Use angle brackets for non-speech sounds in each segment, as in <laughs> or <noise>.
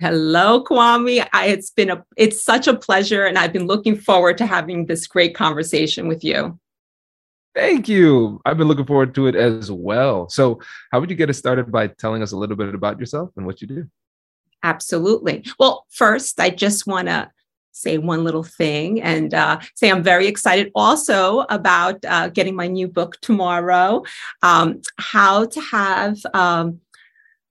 Hello, Kwame. I, it's been a it's such a pleasure, and I've been looking forward to having this great conversation with you. Thank you. I've been looking forward to it as well. So, how would you get us started by telling us a little bit about yourself and what you do? Absolutely. Well, first, I just want to say one little thing and uh, say I'm very excited also about uh, getting my new book tomorrow. Um, how to have um,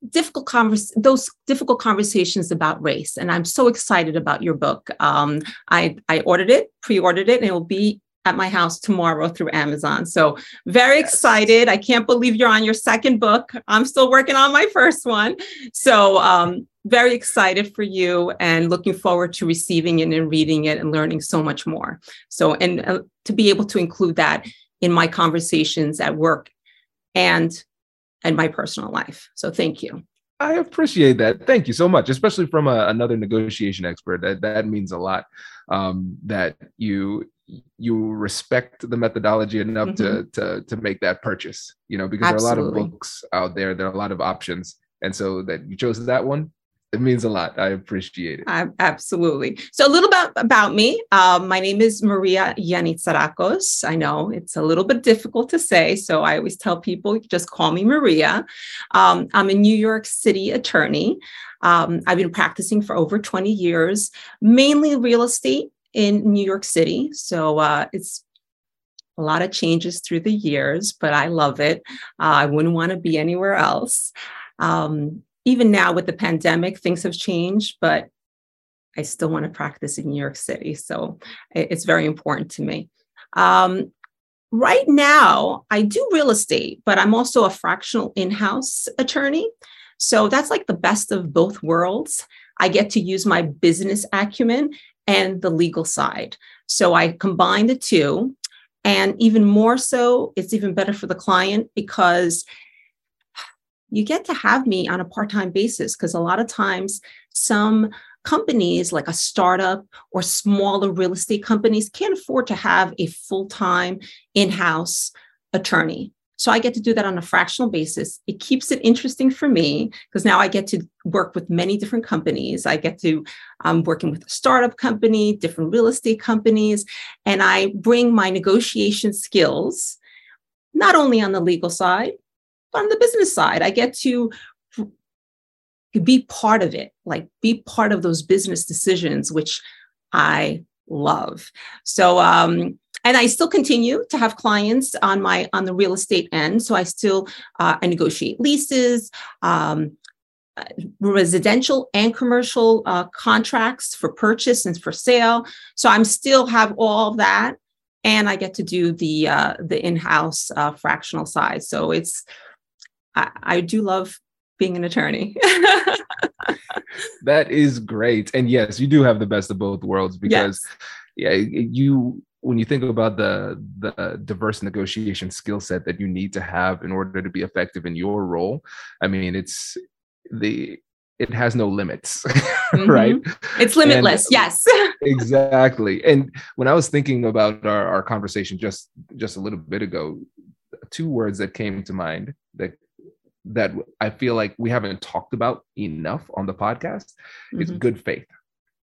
difficult convers those difficult conversations about race and i'm so excited about your book. Um, i i ordered it pre-ordered it and it will be at my house tomorrow through amazon. So very yes. excited. I can't believe you're on your second book. I'm still working on my first one. So um, very excited for you and looking forward to receiving it and reading it and learning so much more. So and uh, to be able to include that in my conversations at work and and my personal life. So thank you. I appreciate that. Thank you so much, especially from a, another negotiation expert. That that means a lot. Um, that you you respect the methodology enough mm-hmm. to to to make that purchase. You know, because Absolutely. there are a lot of books out there. There are a lot of options, and so that you chose that one it means a lot. I appreciate it. Uh, absolutely. So a little bit about me. Um, my name is Maria Yanitsarakos. I know it's a little bit difficult to say, so I always tell people just call me Maria. Um, I'm a New York City attorney. Um, I've been practicing for over 20 years, mainly real estate in New York City. So uh, it's a lot of changes through the years, but I love it. Uh, I wouldn't want to be anywhere else. Um, even now with the pandemic, things have changed, but I still want to practice in New York City. So it's very important to me. Um, right now, I do real estate, but I'm also a fractional in house attorney. So that's like the best of both worlds. I get to use my business acumen and the legal side. So I combine the two. And even more so, it's even better for the client because you get to have me on a part time basis because a lot of times some companies like a startup or smaller real estate companies can't afford to have a full time in house attorney. So I get to do that on a fractional basis. It keeps it interesting for me because now I get to work with many different companies. I get to um, working with a startup company, different real estate companies, and I bring my negotiation skills not only on the legal side, on the business side. I get to be part of it, like be part of those business decisions, which I love. So, um, and I still continue to have clients on my on the real estate end. So I still uh, I negotiate leases, um, residential and commercial uh, contracts for purchase and for sale. So I'm still have all of that, and I get to do the uh, the in house uh, fractional side. So it's I, I do love being an attorney. <laughs> that is great. And yes, you do have the best of both worlds because yes. yeah, you when you think about the the diverse negotiation skill set that you need to have in order to be effective in your role, I mean, it's the it has no limits, <laughs> mm-hmm. right? It's limitless. And, yes. <laughs> exactly. And when I was thinking about our, our conversation just just a little bit ago, two words that came to mind that that I feel like we haven't talked about enough on the podcast mm-hmm. is good faith.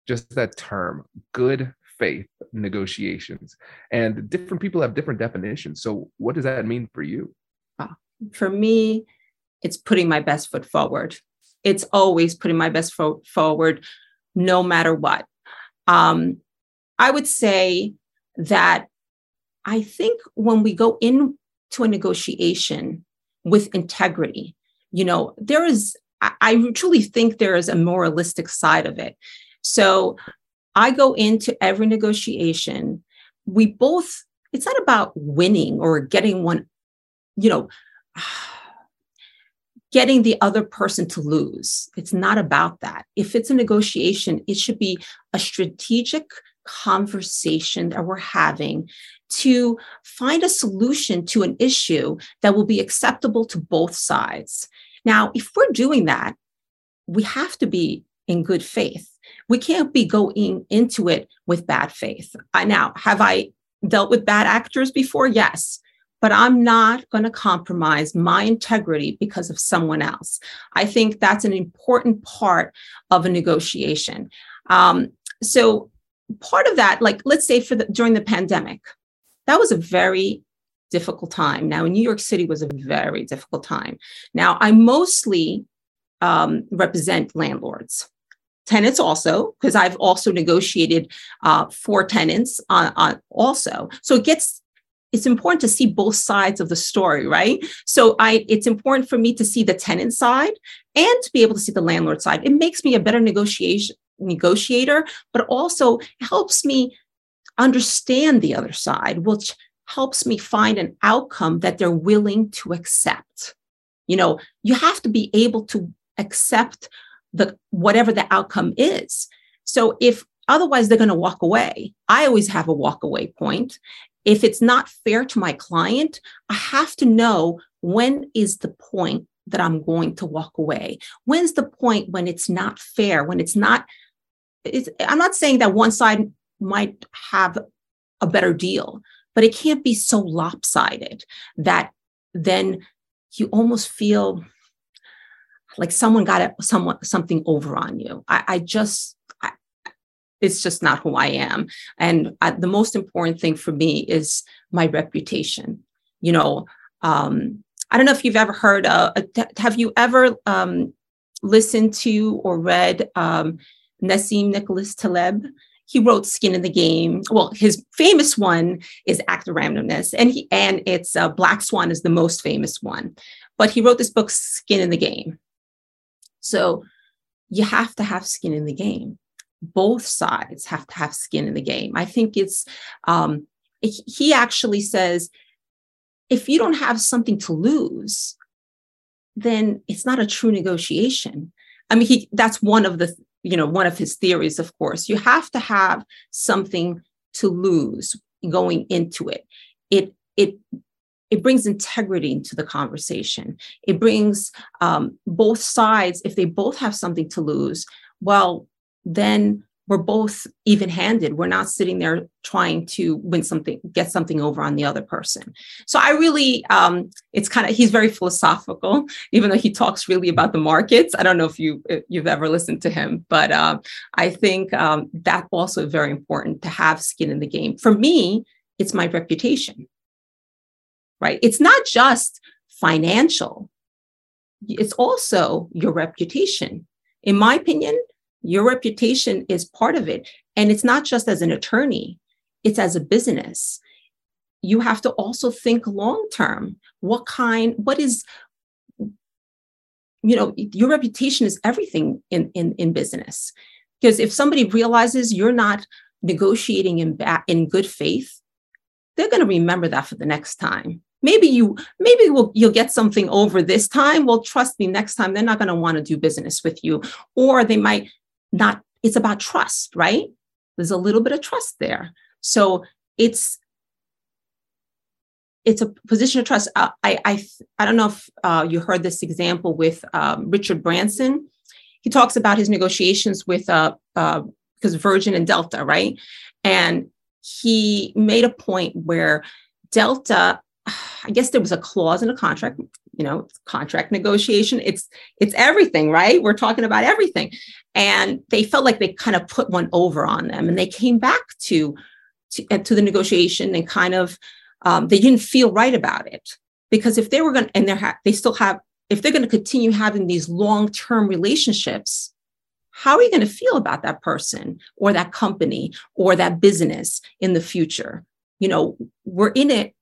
Just that term, good faith negotiations. And different people have different definitions. So, what does that mean for you? For me, it's putting my best foot forward. It's always putting my best foot forward, no matter what. Um, I would say that I think when we go into a negotiation with integrity, you know, there is, I, truly think there is a moralistic side of it. So I go into every negotiation. We both, it's not about winning or getting one, you know, <sighs> getting the other person to lose. It's not about that. If it's a negotiation, it should be a strategic conversation that we're having to find a solution to an issue that will be acceptable to both sides. Now, if we're doing that, we have to be in good faith. We can't be going into it with bad faith. Now, have I dealt with bad actors before? Yes. But I'm not going to compromise my integrity because of someone else. I think that's an important part of a negotiation. Um, so, part of that, like let's say for the, during the pandemic, that was a very difficult time. Now, in New York City was a very difficult time. Now, I mostly um, represent landlords tenants also because i've also negotiated uh, for tenants on, on also so it gets it's important to see both sides of the story right so i it's important for me to see the tenant side and to be able to see the landlord side it makes me a better negotiation negotiator but also helps me understand the other side which helps me find an outcome that they're willing to accept you know you have to be able to accept the whatever the outcome is. So if otherwise they're going to walk away, I always have a walk away point. If it's not fair to my client, I have to know when is the point that I'm going to walk away. When's the point when it's not fair, when it's not it's, I'm not saying that one side might have a better deal, but it can't be so lopsided that then you almost feel like someone got someone something over on you. I, I just it's just not who I am. And I, the most important thing for me is my reputation. You know, um, I don't know if you've ever heard. Uh, have you ever um, listened to or read um, Nassim Nicholas Taleb? He wrote Skin in the Game. Well, his famous one is Act of Randomness, and he and it's uh, Black Swan is the most famous one. But he wrote this book, Skin in the Game, so you have to have skin in the game. Both sides have to have skin in the game. I think it's, um, he actually says, if you don't have something to lose, then it's not a true negotiation. I mean, he that's one of the, you know, one of his theories, of course. You have to have something to lose going into it. It it it brings integrity into the conversation. It brings um, both sides, if they both have something to lose, well, then we're both even handed. We're not sitting there trying to win something, get something over on the other person. So I really, um, it's kind of, he's very philosophical, <laughs> even though he talks really about the markets. I don't know if you, if you've ever listened to him, but uh, I think um, that also very important to have skin in the game. For me, it's my reputation right? It's not just financial, it's also your reputation. In my opinion, your reputation is part of it. And it's not just as an attorney, it's as a business. You have to also think long term. What kind, what is, you know, your reputation is everything in, in, in business. Because if somebody realizes you're not negotiating in, ba- in good faith, they're going to remember that for the next time maybe you maybe we'll, you'll get something over this time well trust me next time they're not going to want to do business with you or they might not it's about trust right there's a little bit of trust there so it's it's a position of trust i i i don't know if uh, you heard this example with um, richard branson he talks about his negotiations with uh, uh because Virgin and Delta, right? And he made a point where Delta, I guess there was a clause in a contract, you know, contract negotiation. It's it's everything, right? We're talking about everything. And they felt like they kind of put one over on them. And they came back to to, uh, to the negotiation and kind of um, they didn't feel right about it. Because if they were going to and they're ha- they still have if they're going to continue having these long-term relationships how are you going to feel about that person or that company or that business in the future? You know we're in it.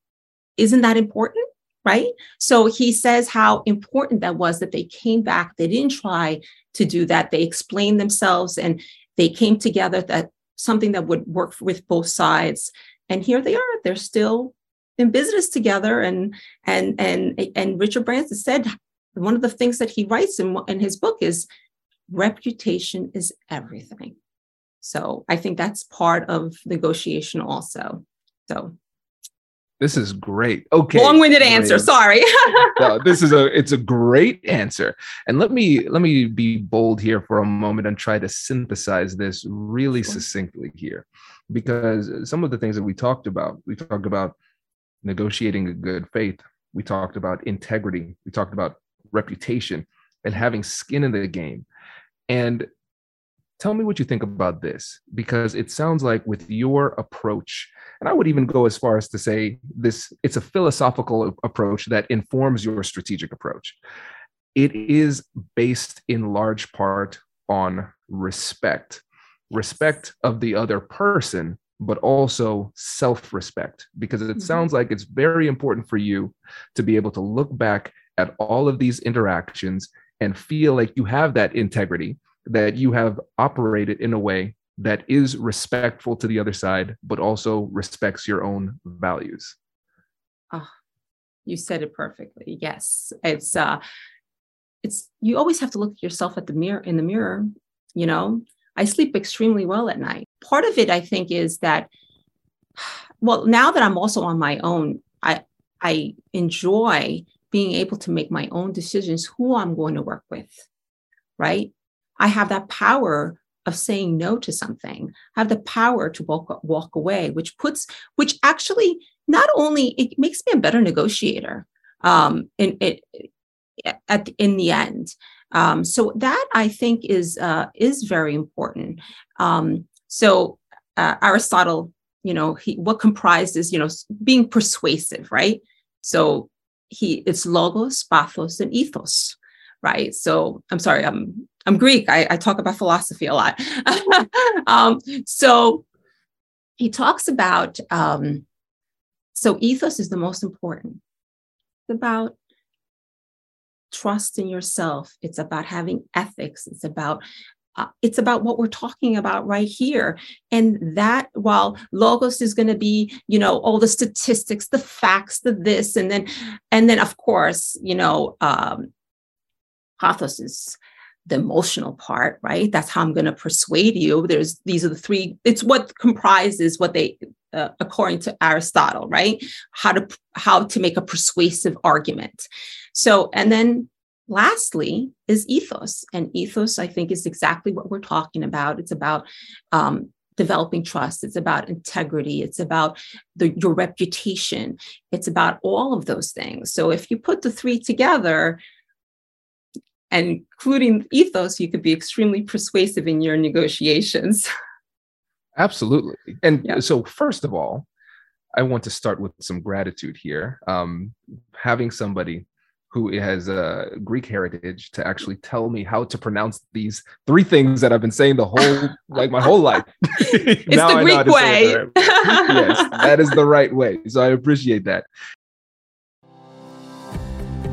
Isn't that important right? So he says how important that was that they came back. They didn't try to do that. They explained themselves and they came together that something that would work with both sides. And here they are. They're still in business together. And and and and richard branson said one of the things that he writes in, in his book is reputation is everything. So i think that's part of negotiation also. So this is great. Okay. Long-winded answer. Sorry. <laughs> no, this is a it's a great answer. And let me let me be bold here for a moment and try to synthesize this really succinctly here. Because some of the things that we talked about, we talked about negotiating a good faith. We talked about integrity. We talked about reputation and having skin in the game. And tell me what you think about this because it sounds like with your approach and i would even go as far as to say this it's a philosophical approach that informs your strategic approach. It is based in large part on respect. Respect of the other person but also self-respect because it mm-hmm. sounds like it's very important for you to be able to look back at all of these interactions and feel like you have that integrity that you have operated in a way that is respectful to the other side, but also respects your own values. Oh, you said it perfectly. Yes. It's uh it's you always have to look at yourself at the mirror in the mirror, you know. I sleep extremely well at night. Part of it I think is that <sighs> well, now that I'm also on my own, I I enjoy being able to make my own decisions who I'm going to work with. Right? I have that power of saying no to something. I have the power to walk walk away, which puts which actually not only it makes me a better negotiator um, in it at in the end. Um, so that I think is uh, is very important. Um, so uh, Aristotle, you know, he what comprises you know being persuasive, right? So he it's logos, pathos, and ethos, right? So I'm sorry, I'm I'm Greek. I, I talk about philosophy a lot. <laughs> um, so he talks about um, so ethos is the most important. It's about trust in yourself. It's about having ethics. It's about uh, it's about what we're talking about right here and that while logos is going to be you know all the statistics the facts the this and then and then of course you know um pathos is the emotional part, right? That's how I'm going to persuade you. There's these are the three. It's what comprises what they, uh, according to Aristotle, right? How to how to make a persuasive argument. So, and then lastly is ethos, and ethos I think is exactly what we're talking about. It's about um, developing trust. It's about integrity. It's about the, your reputation. It's about all of those things. So if you put the three together, and including ethos, you could be extremely persuasive in your negotiations. <laughs> Absolutely. And yeah. so, first of all, I want to start with some gratitude here. Um, having somebody who has a Greek heritage to actually tell me how to pronounce these three things that I've been saying the whole, <laughs> like my whole life. <laughs> it's the Greek way. yes, that is the right way. So I appreciate that.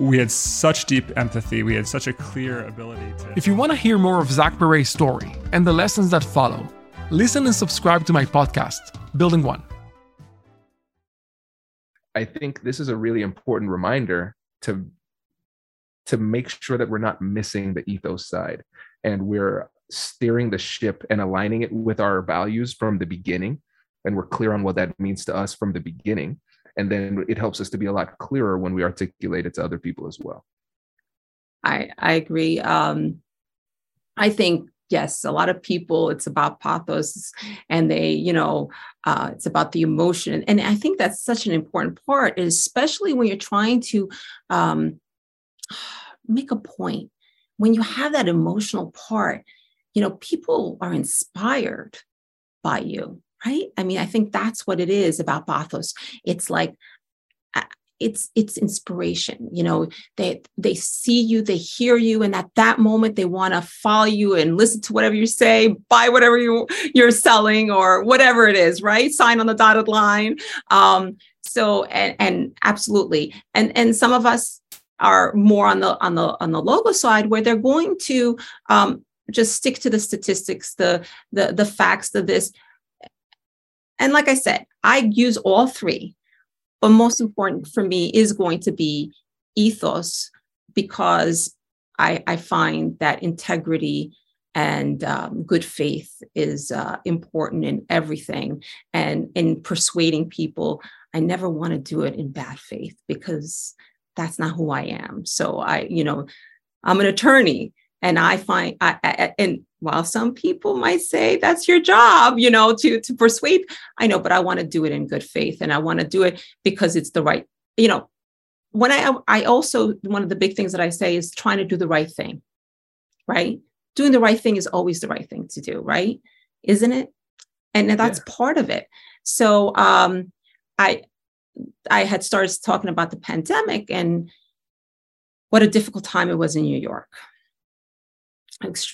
we had such deep empathy. We had such a clear ability to. If you want to hear more of Zach Perret's story and the lessons that follow, listen and subscribe to my podcast, Building One. I think this is a really important reminder to to make sure that we're not missing the ethos side and we're steering the ship and aligning it with our values from the beginning and we're clear on what that means to us from the beginning and then it helps us to be a lot clearer when we articulate it to other people as well. I i agree. Um i think yes a lot of people it's about pathos and they you know uh, it's about the emotion. And i think that's such an important part especially when you're trying to um, <sighs> make a point. When you have that emotional part you know people are inspired by you right? I mean i think that's what it is about pathos it's like uh, it's it's inspiration you know? They they see you they hear you and at that moment they want to follow you and listen to whatever you say buy whatever you you're selling or whatever it is right? Sign on the dotted line. Um so and and absolutely. And and some of us are more on the on the on the logo side where they're going to um just stick to the statistics the the the facts of this and like I said, I use all three, but most important for me is going to be ethos because I, I find that integrity and um, good faith is uh, important in everything. And in persuading people, I never want to do it in bad faith because that's not who I am. So I, you know, I'm an attorney and I find, I, I, and while some people might say that's your job, you know, to to persuade, I know, but I want to do it in good faith, and I want to do it because it's the right, you know. When I I also one of the big things that I say is trying to do the right thing, right? Doing the right thing is always the right thing to do, right? Isn't it? And that's yeah. part of it. So um, I I had started talking about the pandemic and what a difficult time it was in New York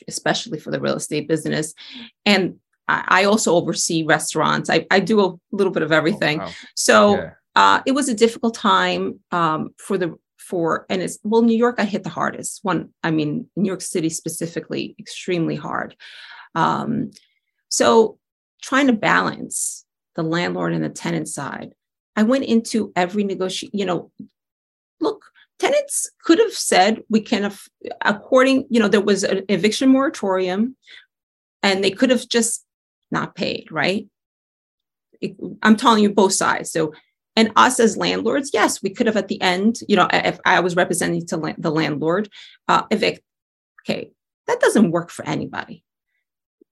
especially for the real estate business. And I, also oversee restaurants. I, I do a little bit of everything. Oh, wow. So yeah. uh, it was a difficult time um, for the for and it's well new york i hit the hardest one i mean new york city specifically extremely hard um, so trying to balance the landlord and the tenant side i went into every negotiation you know look tenants could have said we can according you know there was an eviction moratorium and they could have just not paid right? It, i'm telling you both sides. So and us as landlords yes we could have at the end you know if i was representing to la- the landlord uh, evict okay that doesn't work for anybody.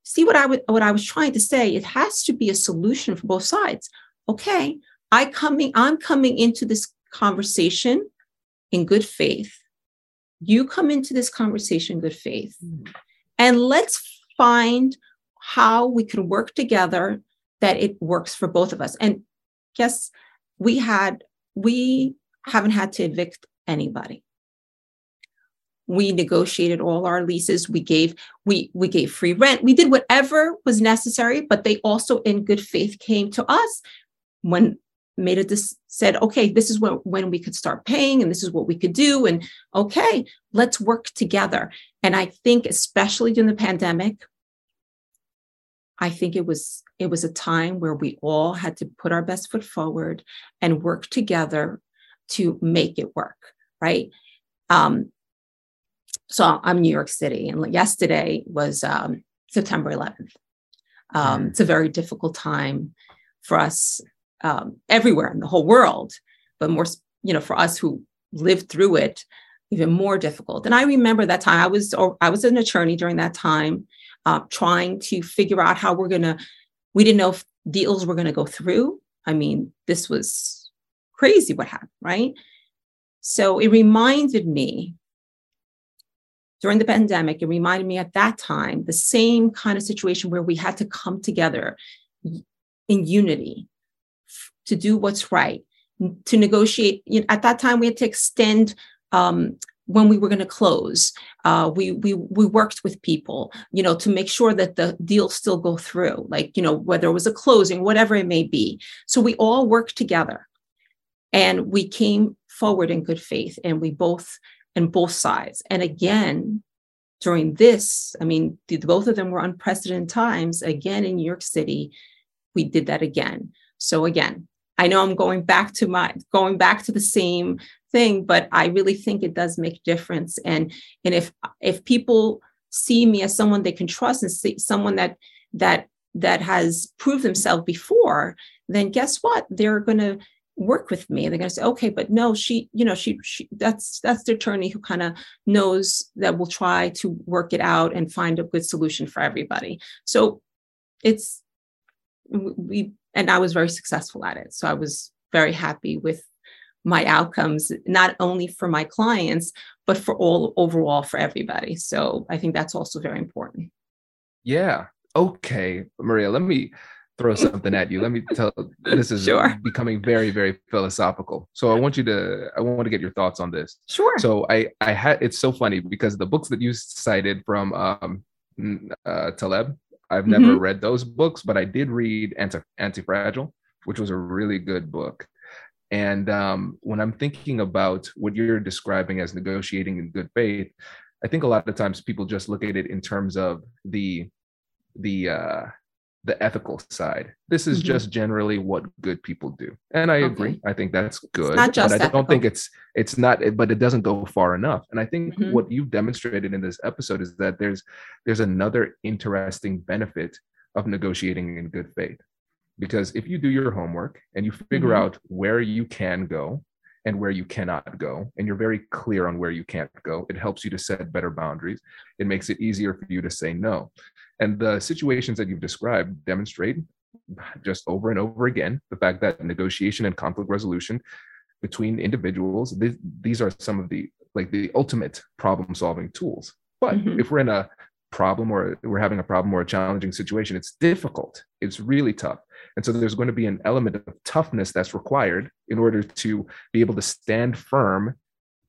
See what i would what i was trying to say? It has to be a solution for both sides. Okay i coming i'm coming into this conversation in good faith. You come into this conversation good faith. Mm-hmm. And let's find how we can work together that it works for both of us. And yes, we had, we haven't had to evict anybody. We negotiated all our leases. We gave we we gave free rent. We did whatever was necessary, but they also, in good faith, came to us when made a dis- said, okay, this is when when we could start paying, and this is what we could do, and okay, let's work together. And I think, especially during the pandemic, I think it was it was a time where we all had to put our best foot forward and work together to make it work, right? Um, so I'm New York City, and yesterday was um, September 11th. Um, mm. It's a very difficult time for us um, everywhere in the whole world, but more, you know, for us who lived through it, even more difficult. And I remember that time. I was, or I was an attorney during that time, uh, trying to figure out how we're gonna. We didn't know if deals were to go through. I mean, this was crazy what happened, right? So it reminded me during the pandemic, it reminded me at that time the same kind of situation where we had to come together in unity to do what's right, to negotiate. You know, at that time, we had to extend um, when we were going to close. Uh, we we we worked with people, you know, to make sure that the deals still go through. Like you know, whether it was a closing, whatever it may be. So we all worked together, and we came forward in good faith, and we both and both sides. And again, during this, I mean, the, both of them were unprecedented times. Again, in New York City, we did that again. So again, I know I'm going back to my going back to the same thing, but I really think it does make a difference. And and if if people see me as someone they can trust and see someone that that that has proved themselves before, then guess what? They're going to work with me they're going to say okay but no she you know she, she that's that's the attorney who kind of knows that will try to work it out and find a good solution for everybody so it's we and i was very successful at it so i was very happy with my outcomes not only for my clients but for all overall for everybody so i think that's also very important yeah okay maria let me throw <laughs> something at you. Let me tell this is sure. becoming very, very philosophical. So I want you to I want to get your thoughts on this. Sure. So I I had it's so funny because the books that you cited from um uh, Taleb, I've never mm-hmm. read those books, but I did read Anti Anti-Fragile, which was a really good book. And um, when I'm thinking about what you're describing as negotiating in good faith, I think a lot of times people just look at it in terms of the the uh, the ethical side. This is mm-hmm. just generally what good people do. And I okay. agree. I think that's good. not just but I don't think it's it's not but it doesn't go far enough. And I think mm-hmm. what you've demonstrated in this episode is that there's there's another interesting benefit of negotiating in good faith. Because if you do your homework and you figure mm-hmm. out where you can go and where you cannot go, and you're very clear on where you can't go, it helps you to set better boundaries. It makes it easier for you to say no. And the situations that you've described demonstrate just over and over again the fact that negotiation and conflict resolution between individuals th- these are some of the like the ultimate problem solving tools but mm-hmm. if we're in a problem or we're having a problem or a challenging situation it's difficult it's really tough and so there's going to be an element of toughness that's required in order to be able to stand firm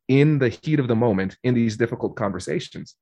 in the heat of the moment in these difficult conversations.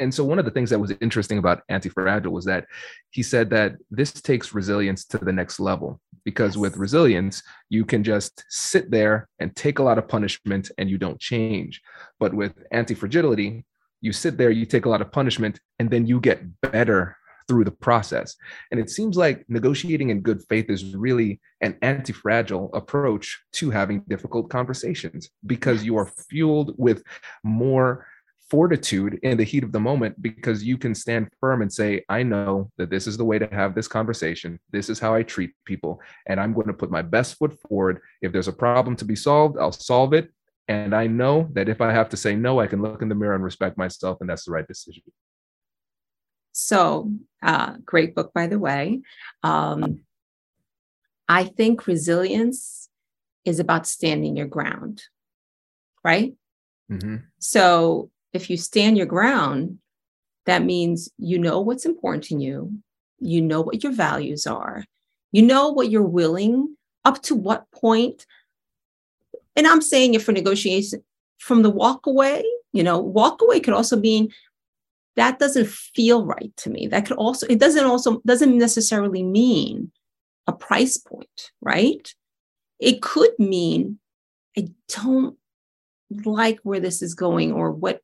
And so one of the things that was interesting about anti-fragile was that he said that this takes resilience to the next level because with resilience you can just sit there and take a lot of punishment and you don't change. But with anti-fragility you sit there you take a lot of punishment and then you get better through the process and it seems like negotiating in good faith is really an anti-fragile approach to having difficult conversations because you are fueled with more fortitude in the heat of the moment because you can stand firm and say, I know that this is the way to have this conversation. This is how I treat people. And I'm going to put my best foot forward. If there's a problem to be solved, I'll solve it. And I know that if I have to say no, I can look in the mirror and respect myself, and that's the right decision. So, uh, great book, by the way. Um, I think resilience is about standing your ground, right? Mm-hmm. So, if you stand your ground, that means you know what's important to you, you know what your values are, You know what you're willing up to what point. And I'm saying it for negotiation from the walk away, you know, walk away could also mean that doesn't feel right to me. That could also, it doesn't also, doesn't necessarily mean a price point, right? It could mean I don't like where this is going or what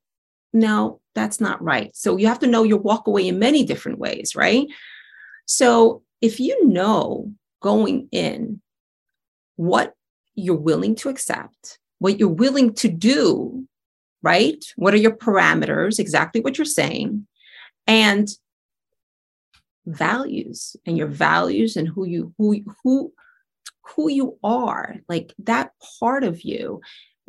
no that's not right so you have to know your walk away in many different ways right so if you know going in what you're willing to accept what you're willing to do right? What are your parameters? Exactly what you're saying. And values and your values and who you who who who you are like that part of you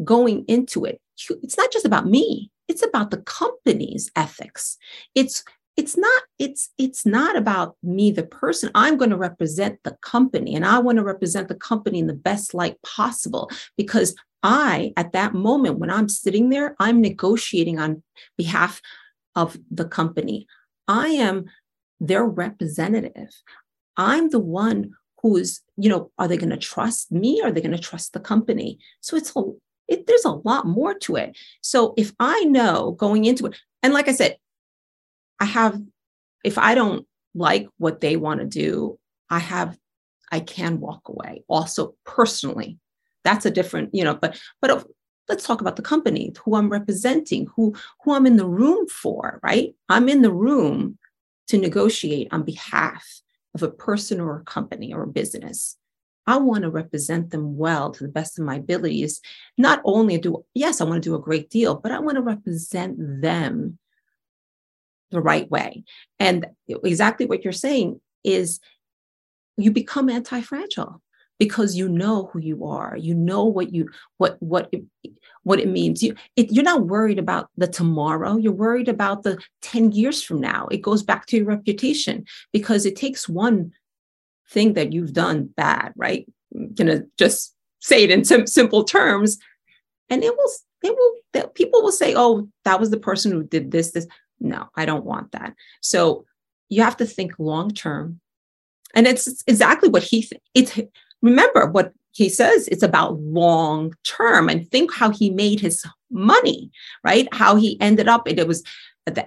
going into it. It's not just about me. It's about the company's ethics. It's it's not it's it's not about me the person. I'm going to represent the company and i want to represent the company in the best light possible because i at that moment when i'm sitting there i'm negotiating on behalf of the company i am their representative i'm the one who's you know are they going to trust me are they going to trust the company so it's a it, there's a lot more to it. So if I know going into it, and like I said, I have, if I don't like what they want to do, I have, I can walk away also personally. That's a different, you know, but, but oh, let's talk about the company, who I'm representing, who, who I'm in the room for, right? I'm in the room to negotiate on behalf of a person or a company or a business. I want to represent them well to the best of my abilities. Not only do, yes, I want to do a great deal, but I want to represent them the right way. And exactly what you're saying is you become anti-fragile because you know who you are you know what you what what it, what it means you it, you're not worried about the tomorrow you're worried about the 10 years from now it goes back to your reputation because it takes one thing that you've done bad, right? I'm gonna just say it in sim- simple terms, and it will it will people will say, "Oh, that was the person who did this." This no, I don't want that. So you have to think long term, and it's exactly what he. Th- it's remember what he says. It's about long term, and think how he made his money, right? How he ended up. It, it was the,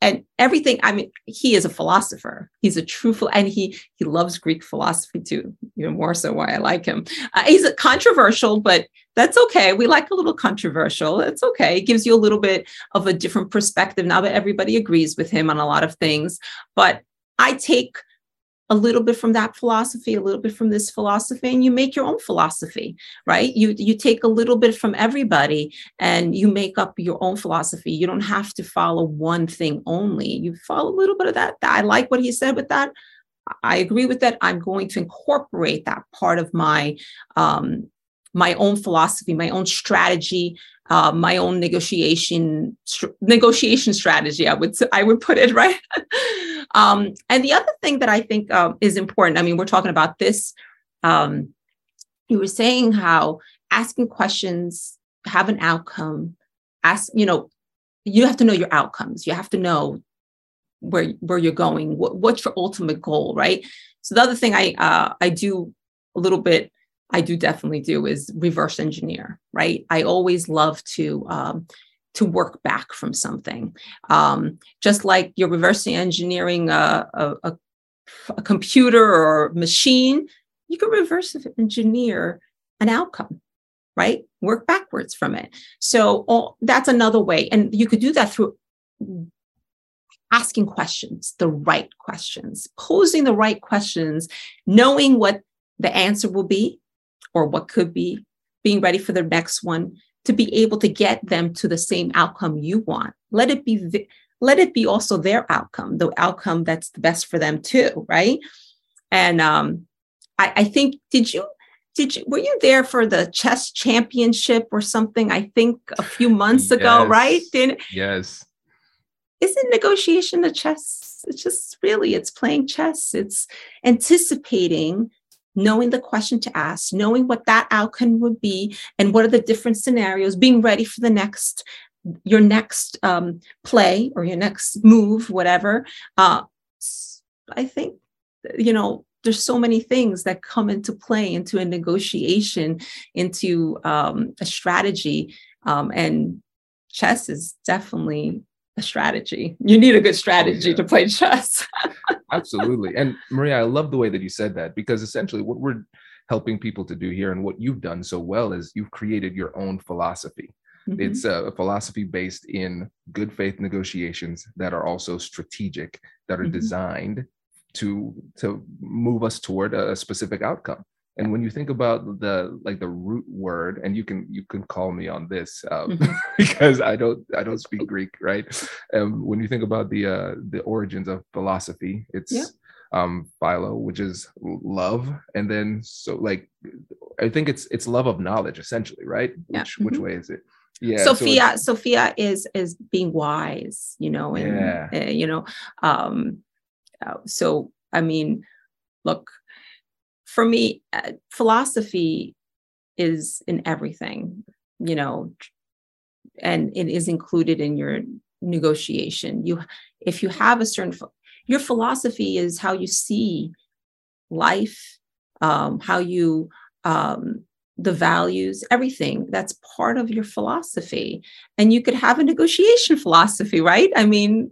and everything i mean he is a philosopher he's a true and he he loves greek philosophy too even more so why i like him uh, he's a controversial but that's okay we like a little controversial it's okay it gives you a little bit of a different perspective now that everybody agrees with him on a lot of things but i take a little bit from that philosophy a little bit from this philosophy and you make your own philosophy right? You you take a little bit from everybody and you make up your own philosophy. You don't have to follow one thing only. You follow a little bit of that. I like what he said with that. I agree with that. I'm going to incorporate that part of my um my own philosophy my own strategy uh, my own negotiation negotiation strategy. I would I would put it <laughs> right. um, and the other thing that I think uh, is important. I mean, we're talking about this. Um, you were saying how asking questions have an outcome. Ask you know you have to know your outcomes. You have to know where where you're going. What, what's your ultimate goal, right? So the other thing I uh, I do a little bit I do definitely do is reverse engineer, right? I always love to um, to work back from something, um, just like you're reversing engineering a, a, a computer or machine. You can reverse engineer an outcome, right? Work backwards from it. So all, that's another way, and you could do that through asking questions, the right questions, posing the right questions, knowing what the answer will be, or what could be, being ready for the next one to be able to get them to the same outcome you want. Let it be let it be also their outcome, the outcome that's the best for them too, right? And um, I, I think did you did you were you there for the chess championship or something? I think a few months yes. ago, right? Did, yes. Isn't negotiation a chess? It's just really it's playing chess. It's anticipating knowing the question to ask, knowing what that outcome would be, and what are the different scenarios, being ready for the next your next um, play or your next move, whatever. Uh, I think you know there's so many things that come into play into a negotiation, into um, a strategy. Um, and chess is definitely a strategy. You need a good strategy oh, yeah. to play chess. <laughs> Absolutely. And Maria, I love the way that you said that because essentially what we're helping people to do here and what you've done so well is you've created your own philosophy. Mm-hmm. It's a philosophy based in good faith negotiations that are also strategic, that are mm-hmm. designed to to move us toward a specific outcome. And when you think about the like the root word, and you can you can call me on this um, mm-hmm. <laughs> because I don't I don't speak Greek, right? Um, when you think about the uh, the origins of philosophy, it's yeah. um, philo, which is love, and then so like I think it's it's love of knowledge essentially, right? Yeah. Which mm-hmm. which way is it? yeah sophia so sophia is is being wise you know and yeah. uh, you know um uh, so i mean look for me uh, philosophy is in everything you know and it is included in your negotiation you if you have a certain your philosophy is how you see life um, how you um, the values, everything that's part of your philosophy. And you could have a negotiation <laughs> philosophy, right? I mean,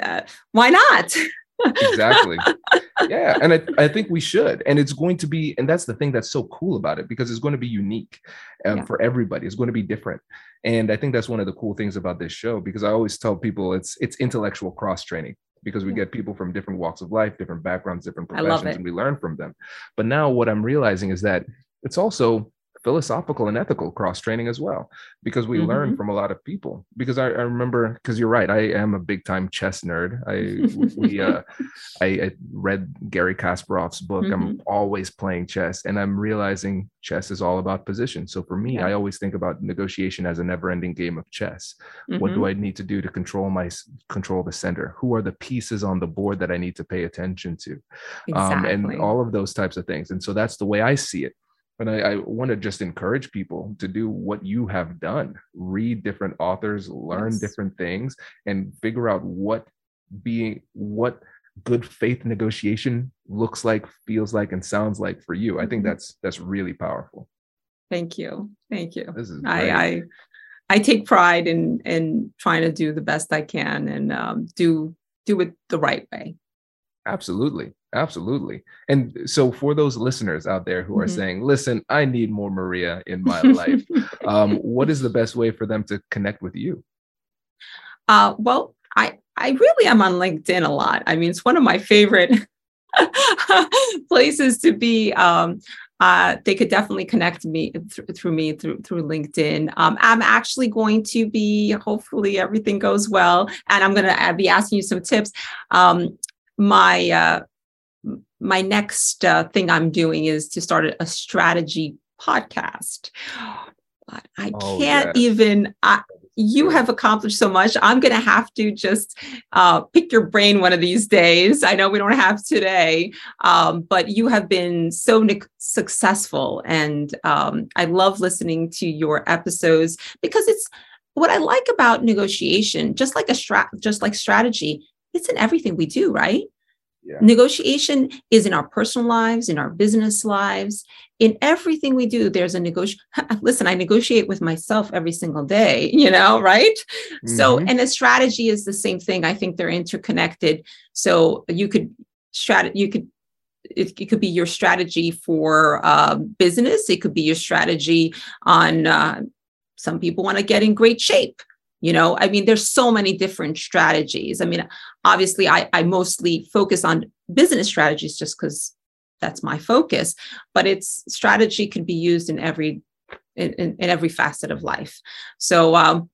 uh, why not? <laughs> exactly. Yeah. And I, I think we should. And it's going to be, and that's the thing that's so cool about it because it's going to be unique um, yeah. for everybody. It's going to be different. And I think that's one of the cool things about this show because I always tell people it's it's intellectual cross training because we get people from different walks of life, different backgrounds, different professions, and we learn from them. But now what I'm realizing is that it's also philosophical and ethical cross training as well because we mm-hmm. learn from a lot of people because i, I remember because you're right i am a big time chess nerd i <laughs> we uh I, I, read garry kasparov's book mm-hmm. i'm always playing chess and i'm realizing chess is all about position so for me yeah. i always think about negotiation as a never ending game of chess mm-hmm. what do mm-hmm. i need to do to control my control the center who are the pieces on the board that i need to pay attention to exactly. um, and all of those types of things and so that's the way i see it but I, I want to just encourage people to do what you have done. Read different authors learn yes. different things and figure out what being what good faith negotiation looks like feels like and sounds like for you. I think mm-hmm. that's that's really powerful. Thank you. Thank you. I, I i take pride in in trying to do the best i can and um, do do it the right way absolutely Absolutely. And so for those listeners out there who are mm-hmm. saying, listen, I need more Maria in my life, <laughs> um, what is the best way for them to connect with you? Uh, well, I, I really am on LinkedIn a lot. I mean, it's one of my favorite <laughs> places to be. Um, uh, they could definitely connect me th- through me through through LinkedIn. Um, I'm actually going to be, hopefully, everything goes well, and I'm going to uh, be asking you some tips. Um, my uh, my next uh, thing I'm doing is to start a, strategy podcast. But I oh, can't even. I, you have accomplished so much. I'm going to have to just uh, pick your brain one of these days. I know we don't have today, um, but you have been so successful. And um, I love listening to your episodes because it's what I like about negotiation, just like a strat, just like strategy, it's in everything we do, right? Yeah. Negotiation is in our personal lives, in our business lives, in everything we do. There's a negotiation. <laughs> Listen, I negotiate with myself every single day, <laughs> you know, right? Mm-hmm. So, and a strategy is the same thing. I think they're interconnected. So you could strat, you could it, it, could be your strategy for uh, business. It could be your strategy on. Uh, some people want to get in great shape you know i mean there's so many different strategies. I mean obviously i, I mostly focus on business strategies just because that's my focus but its strategy can be used in every in, in, every facet of life. So um,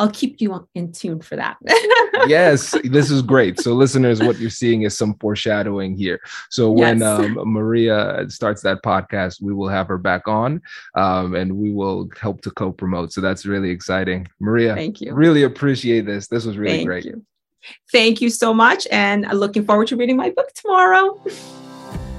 I'll keep you in tune for that. <laughs> yes, this is great. So, listeners, what you're seeing is some foreshadowing here. So, when yes. um, Maria starts that podcast, we will have her back on um, and we will help to co promote. So, that's really exciting. Maria, thank you. Really appreciate this. This was really thank great. You. Thank you so much. And looking forward to reading my book tomorrow. <laughs>